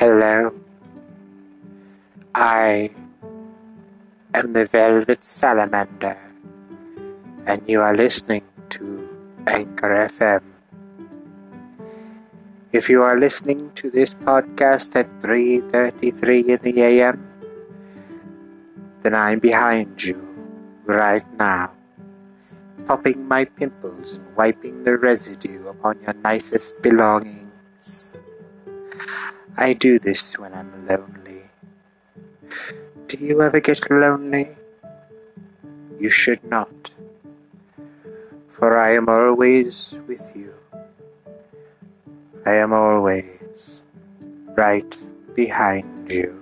Hello. I am the Velvet Salamander, and you are listening to Anchor FM. If you are listening to this podcast at 3:33 in the AM, then I'm behind you right now, popping my pimples and wiping the residue upon your nicest belongings. I do this when I'm lonely. Do you ever get lonely? You should not, for I am always with you. I am always right behind you.